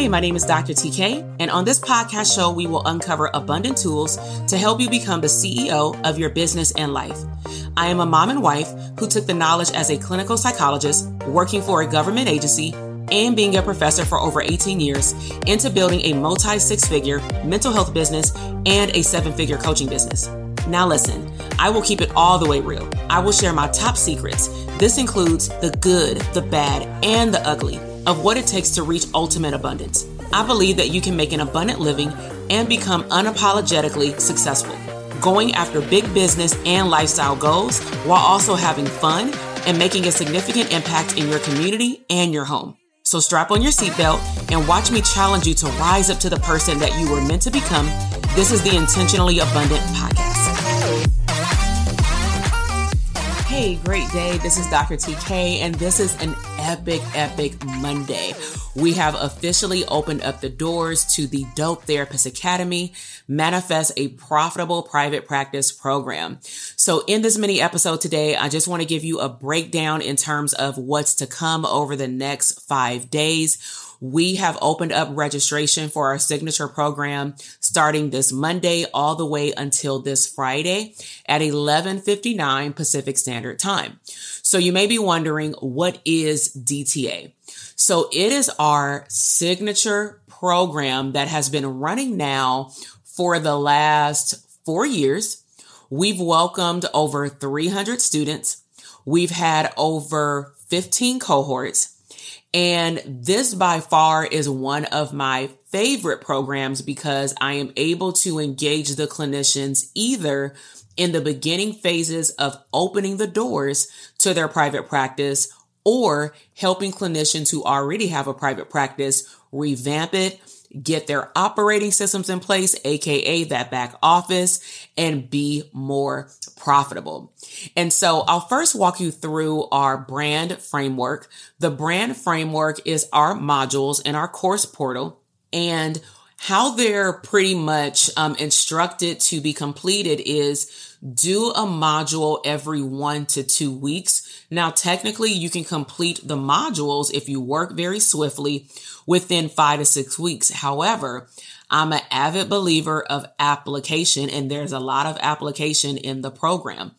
Hey, my name is Dr. TK, and on this podcast show, we will uncover abundant tools to help you become the CEO of your business and life. I am a mom and wife who took the knowledge as a clinical psychologist, working for a government agency, and being a professor for over 18 years into building a multi six figure mental health business and a seven figure coaching business. Now, listen, I will keep it all the way real. I will share my top secrets. This includes the good, the bad, and the ugly of what it takes to reach ultimate abundance. I believe that you can make an abundant living and become unapologetically successful, going after big business and lifestyle goals while also having fun and making a significant impact in your community and your home. So strap on your seatbelt and watch me challenge you to rise up to the person that you were meant to become. This is the Intentionally Abundant Podcast. Hey, great day. This is Dr. TK, and this is an epic, epic Monday. We have officially opened up the doors to the Dope Therapist Academy, manifest a profitable private practice program. So, in this mini episode today, I just want to give you a breakdown in terms of what's to come over the next five days we have opened up registration for our signature program starting this Monday all the way until this Friday at 11:59 Pacific Standard Time. So you may be wondering what is DTA? So it is our signature program that has been running now for the last 4 years. We've welcomed over 300 students. We've had over 15 cohorts and this by far is one of my favorite programs because I am able to engage the clinicians either in the beginning phases of opening the doors to their private practice or helping clinicians who already have a private practice revamp it, get their operating systems in place, aka that back office, and be more profitable. And so I'll first walk you through our brand framework. The brand framework is our modules in our course portal and how they're pretty much um, instructed to be completed is do a module every one to two weeks. Now, technically, you can complete the modules if you work very swiftly within five to six weeks. However, I'm an avid believer of application and there's a lot of application in the program.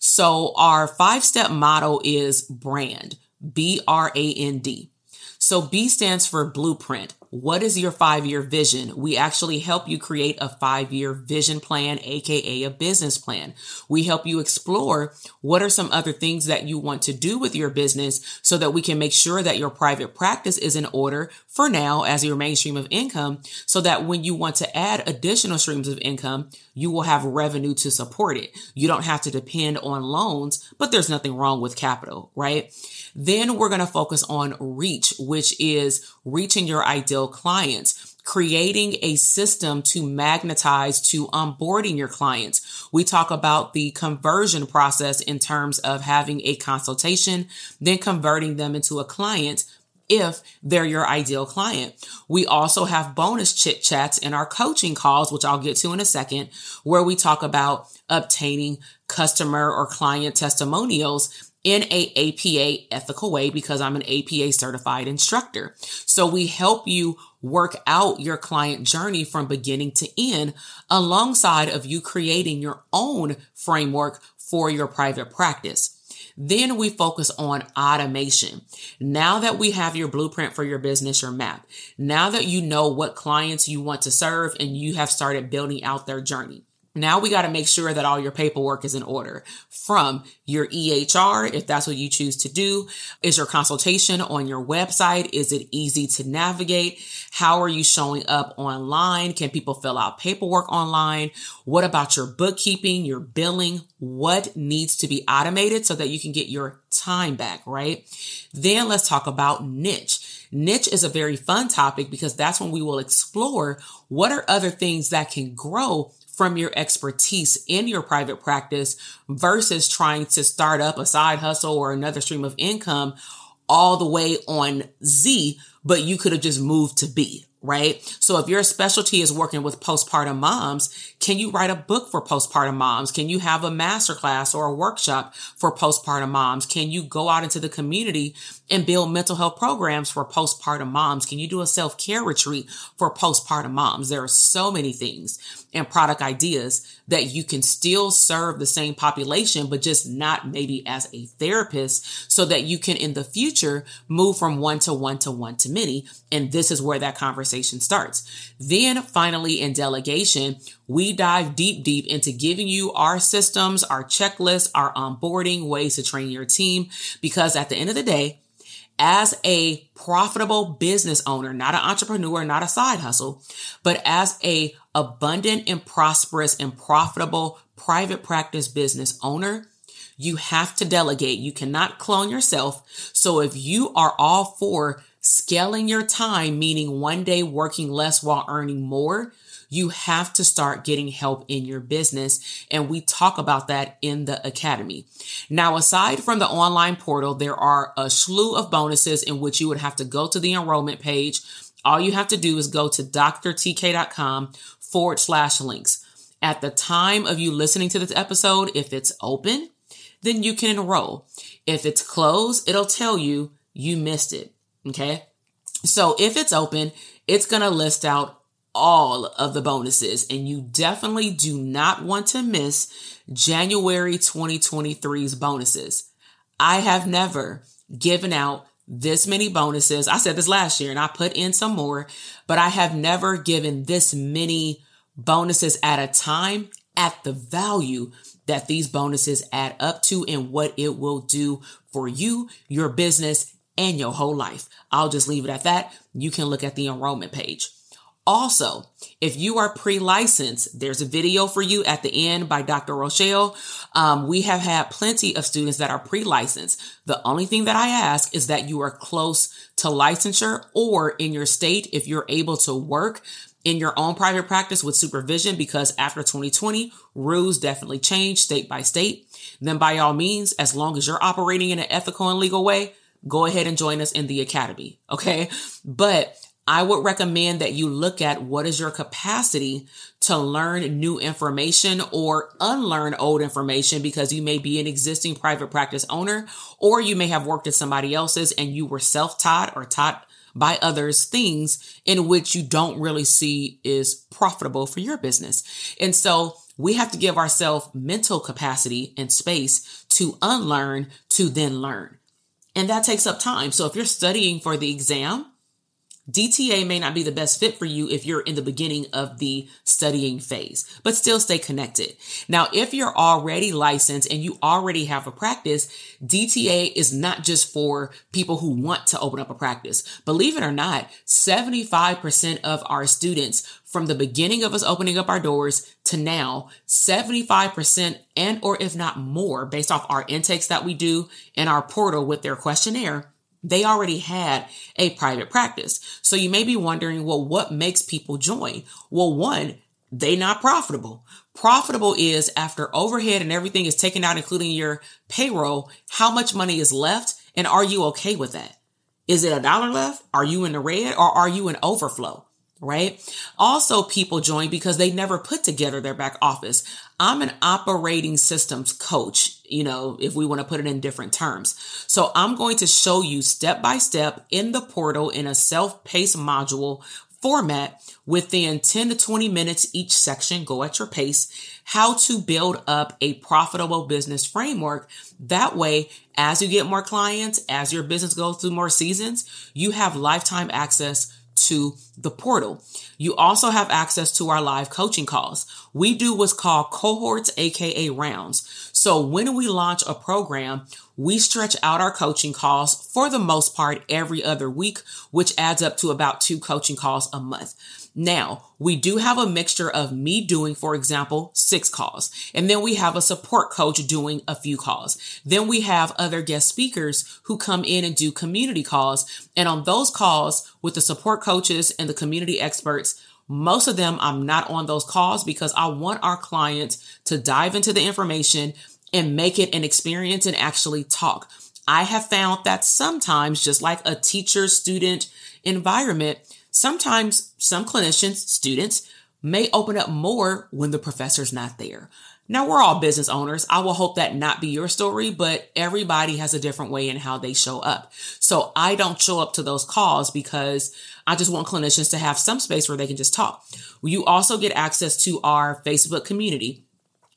So our five step model is brand, B R A N D. So B stands for blueprint. What is your five year vision? We actually help you create a five year vision plan, AKA a business plan. We help you explore what are some other things that you want to do with your business so that we can make sure that your private practice is in order for now as your main stream of income so that when you want to add additional streams of income, you will have revenue to support it. You don't have to depend on loans, but there's nothing wrong with capital, right? Then we're going to focus on reach, which is reaching your ideal clients creating a system to magnetize to onboarding your clients. We talk about the conversion process in terms of having a consultation, then converting them into a client if they're your ideal client. We also have bonus chit chats in our coaching calls, which I'll get to in a second, where we talk about obtaining customer or client testimonials in a APA ethical way because I'm an APA certified instructor. So we help you work out your client journey from beginning to end alongside of you creating your own framework for your private practice. Then we focus on automation. Now that we have your blueprint for your business, your map, now that you know what clients you want to serve and you have started building out their journey. Now we got to make sure that all your paperwork is in order from your EHR, if that's what you choose to do. Is your consultation on your website? Is it easy to navigate? How are you showing up online? Can people fill out paperwork online? What about your bookkeeping, your billing? What needs to be automated so that you can get your time back, right? Then let's talk about niche. Niche is a very fun topic because that's when we will explore what are other things that can grow from your expertise in your private practice versus trying to start up a side hustle or another stream of income all the way on Z, but you could have just moved to B, right? So if your specialty is working with postpartum moms, can you write a book for postpartum moms? Can you have a masterclass or a workshop for postpartum moms? Can you go out into the community and build mental health programs for postpartum moms? Can you do a self care retreat for postpartum moms? There are so many things and product ideas that you can still serve the same population, but just not maybe as a therapist so that you can in the future move from one to one to one to many. And this is where that conversation starts. Then finally in delegation, we dive deep, deep into giving you our systems, our checklists, our onboarding ways to train your team. Because at the end of the day, as a profitable business owner, not an entrepreneur, not a side hustle, but as a abundant and prosperous and profitable private practice business owner, you have to delegate. You cannot clone yourself. So if you are all for scaling your time, meaning one day working less while earning more, you have to start getting help in your business. And we talk about that in the academy. Now, aside from the online portal, there are a slew of bonuses in which you would have to go to the enrollment page. All you have to do is go to drtk.com forward slash links. At the time of you listening to this episode, if it's open, then you can enroll. If it's closed, it'll tell you you missed it. Okay. So if it's open, it's going to list out all of the bonuses and you definitely do not want to miss January 2023's bonuses. I have never given out this many bonuses. I said this last year and I put in some more, but I have never given this many bonuses at a time at the value that these bonuses add up to and what it will do for you, your business, and your whole life. I'll just leave it at that. You can look at the enrollment page. Also, if you are pre-licensed, there's a video for you at the end by Dr. Rochelle. Um, we have had plenty of students that are pre-licensed. The only thing that I ask is that you are close to licensure or in your state, if you're able to work in your own private practice with supervision, because after 2020, rules definitely change state by state. Then by all means, as long as you're operating in an ethical and legal way, go ahead and join us in the academy. Okay. But I would recommend that you look at what is your capacity to learn new information or unlearn old information because you may be an existing private practice owner or you may have worked at somebody else's and you were self-taught or taught by others things in which you don't really see is profitable for your business. And so we have to give ourselves mental capacity and space to unlearn to then learn. And that takes up time. So if you're studying for the exam, DTA may not be the best fit for you if you're in the beginning of the studying phase, but still stay connected. Now, if you're already licensed and you already have a practice, DTA is not just for people who want to open up a practice. Believe it or not, 75% of our students from the beginning of us opening up our doors to now, 75% and or if not more based off our intakes that we do in our portal with their questionnaire They already had a private practice. So you may be wondering, well, what makes people join? Well, one, they not profitable. Profitable is after overhead and everything is taken out, including your payroll, how much money is left and are you okay with that? Is it a dollar left? Are you in the red or are you in overflow? Right? Also, people join because they never put together their back office. I'm an operating systems coach, you know, if we want to put it in different terms. So I'm going to show you step by step in the portal in a self-paced module format within 10 to 20 minutes each section, go at your pace, how to build up a profitable business framework. That way, as you get more clients, as your business goes through more seasons, you have lifetime access to the portal. You also have access to our live coaching calls. We do what's called cohorts, aka rounds. So when we launch a program, we stretch out our coaching calls for the most part every other week, which adds up to about two coaching calls a month. Now, we do have a mixture of me doing, for example, six calls, and then we have a support coach doing a few calls. Then we have other guest speakers who come in and do community calls. And on those calls with the support coaches and the community experts, most of them I'm not on those calls because I want our clients to dive into the information and make it an experience and actually talk. I have found that sometimes, just like a teacher student environment, Sometimes some clinicians, students may open up more when the professor's not there. Now we're all business owners. I will hope that not be your story, but everybody has a different way in how they show up. So I don't show up to those calls because I just want clinicians to have some space where they can just talk. You also get access to our Facebook community.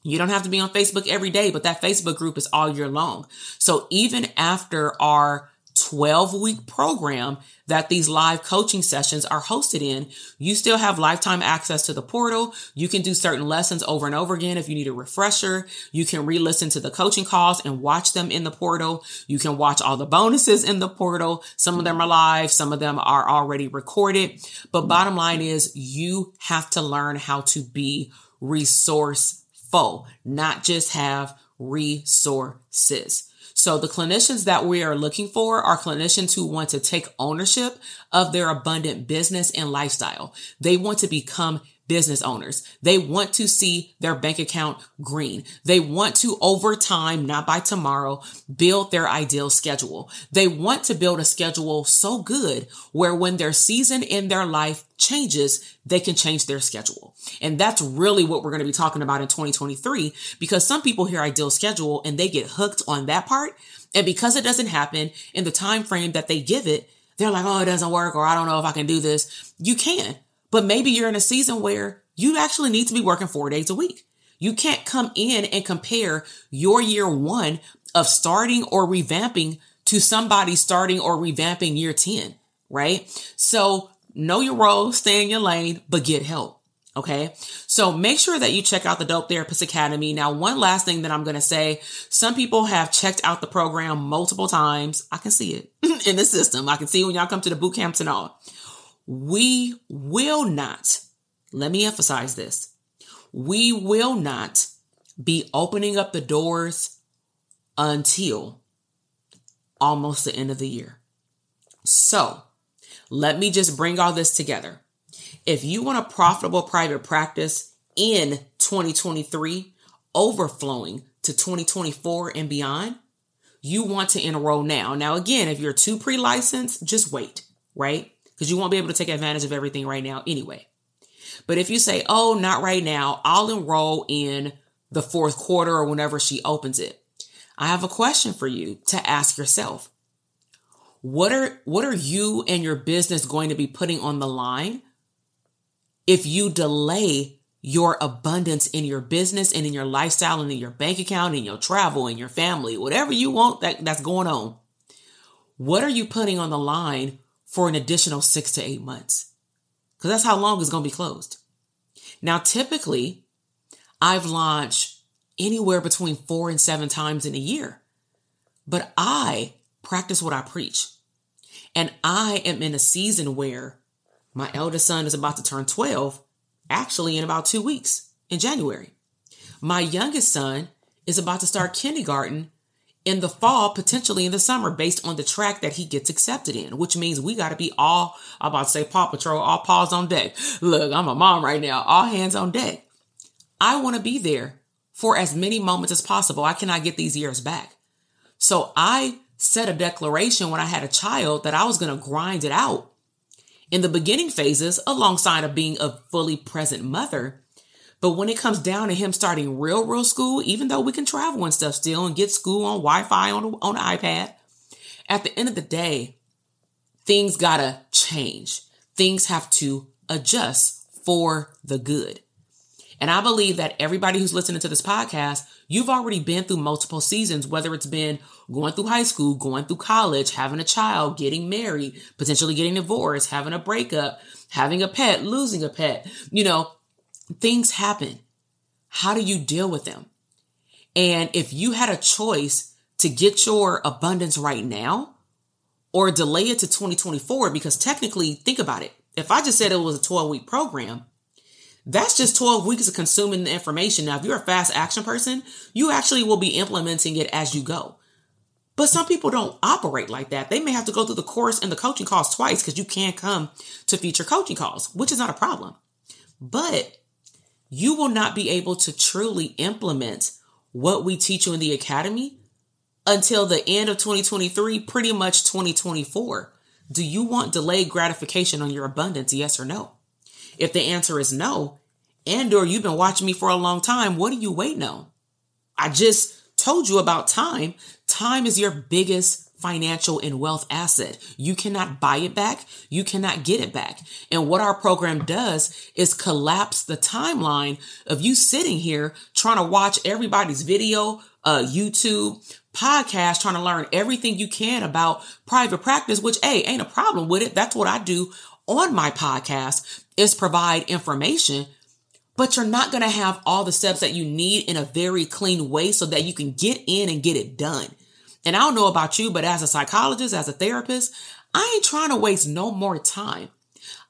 You don't have to be on Facebook every day, but that Facebook group is all year long. So even after our 12 week program that these live coaching sessions are hosted in, you still have lifetime access to the portal. You can do certain lessons over and over again if you need a refresher. You can re listen to the coaching calls and watch them in the portal. You can watch all the bonuses in the portal. Some of them are live, some of them are already recorded. But bottom line is, you have to learn how to be resourceful, not just have resources. So the clinicians that we are looking for are clinicians who want to take ownership of their abundant business and lifestyle. They want to become business owners. They want to see their bank account green. They want to over time, not by tomorrow, build their ideal schedule. They want to build a schedule so good where when their season in their life changes, they can change their schedule. And that's really what we're going to be talking about in 2023 because some people hear ideal schedule and they get hooked on that part. And because it doesn't happen in the time frame that they give it, they're like, oh, it doesn't work, or I don't know if I can do this. You can. But maybe you're in a season where you actually need to be working four days a week. You can't come in and compare your year one of starting or revamping to somebody starting or revamping year 10, right? So know your role, stay in your lane, but get help. Okay. So make sure that you check out the Dope Therapist Academy. Now, one last thing that I'm going to say, some people have checked out the program multiple times. I can see it in the system. I can see when y'all come to the boot camps and all. We will not, let me emphasize this. We will not be opening up the doors until almost the end of the year. So let me just bring all this together. If you want a profitable private practice in 2023, overflowing to 2024 and beyond, you want to enroll now. Now, again, if you're too pre licensed, just wait, right? Because you won't be able to take advantage of everything right now anyway. But if you say, oh, not right now, I'll enroll in the fourth quarter or whenever she opens it. I have a question for you to ask yourself. What are, what are you and your business going to be putting on the line if you delay your abundance in your business and in your lifestyle and in your bank account and your travel and your family, whatever you want that, that's going on? What are you putting on the line for an additional six to eight months. Because that's how long it's going to be closed. Now, typically, I've launched anywhere between four and seven times in a year, but I practice what I preach. And I am in a season where my eldest son is about to turn 12, actually in about two weeks in January. My youngest son is about to start kindergarten in the fall, potentially in the summer, based on the track that he gets accepted in, which means we got to be all, I'm about to say Paw Patrol, all paws on deck. Look, I'm a mom right now, all hands on deck. I want to be there for as many moments as possible. I cannot get these years back. So I set a declaration when I had a child that I was going to grind it out in the beginning phases alongside of being a fully present mother but when it comes down to him starting real, real school, even though we can travel and stuff still and get school on Wi-Fi on on an iPad, at the end of the day, things gotta change. Things have to adjust for the good. And I believe that everybody who's listening to this podcast, you've already been through multiple seasons, whether it's been going through high school, going through college, having a child, getting married, potentially getting divorced, having a breakup, having a pet, losing a pet. You know, things happen. How do you deal with them? And if you had a choice to get your abundance right now or delay it to 2024, because technically, think about it. If I just said it was a 12 week program, that's just 12 weeks of consuming the information. Now, if you're a fast action person, you actually will be implementing it as you go. But some people don't operate like that. They may have to go through the course and the coaching calls twice because you can't come to feature coaching calls, which is not a problem. But you will not be able to truly implement what we teach you in the academy until the end of 2023, pretty much 2024. Do you want delayed gratification on your abundance? Yes or no? If the answer is no, and or you've been watching me for a long time, what are you waiting on? I just told you about time. Time is your biggest financial and wealth asset. You cannot buy it back. You cannot get it back. And what our program does is collapse the timeline of you sitting here trying to watch everybody's video, uh, YouTube, podcast, trying to learn everything you can about private practice, which, hey, ain't a problem with it. That's what I do on my podcast is provide information but you're not going to have all the steps that you need in a very clean way so that you can get in and get it done. And I don't know about you, but as a psychologist, as a therapist, I ain't trying to waste no more time.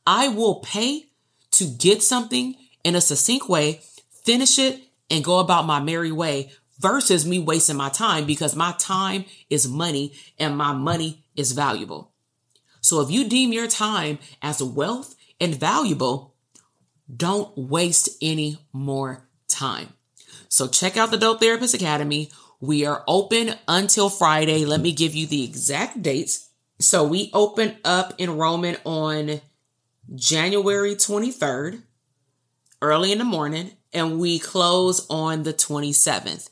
I will pay to get something in a succinct way, finish it, and go about my merry way versus me wasting my time because my time is money and my money is valuable. So if you deem your time as wealth and valuable, don't waste any more time. So check out the Dope Therapist Academy. We are open until Friday. Let me give you the exact dates. So we open up enrollment on January 23rd, early in the morning, and we close on the 27th.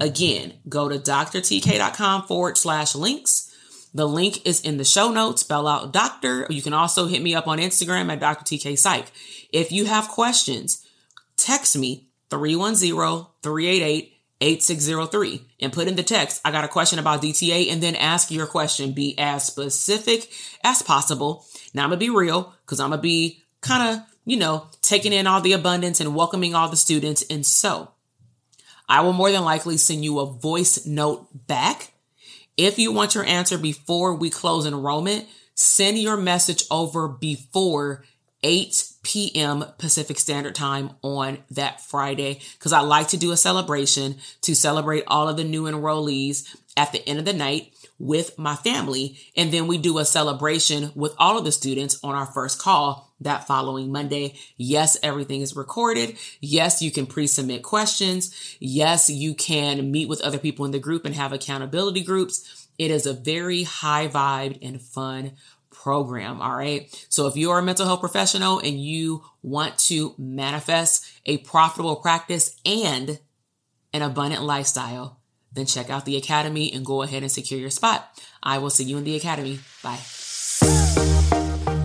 Again, go to drtk.com forward slash links. The link is in the show notes. Spell out doctor. You can also hit me up on Instagram at Dr. TK Psych. If you have questions, text me 310 388 8603 and put in the text, I got a question about DTA and then ask your question. Be as specific as possible. Now I'm going to be real because I'm going to be kind of, you know, taking in all the abundance and welcoming all the students. And so I will more than likely send you a voice note back. If you want your answer before we close enrollment, send your message over before 8 p.m. Pacific Standard Time on that Friday because I like to do a celebration to celebrate all of the new enrollees at the end of the night with my family. And then we do a celebration with all of the students on our first call that following Monday. Yes, everything is recorded. Yes, you can pre-submit questions. Yes, you can meet with other people in the group and have accountability groups. It is a very high vibe and fun program. All right. So if you're a mental health professional and you want to manifest a profitable practice and an abundant lifestyle, then check out the academy and go ahead and secure your spot. I will see you in the academy. Bye.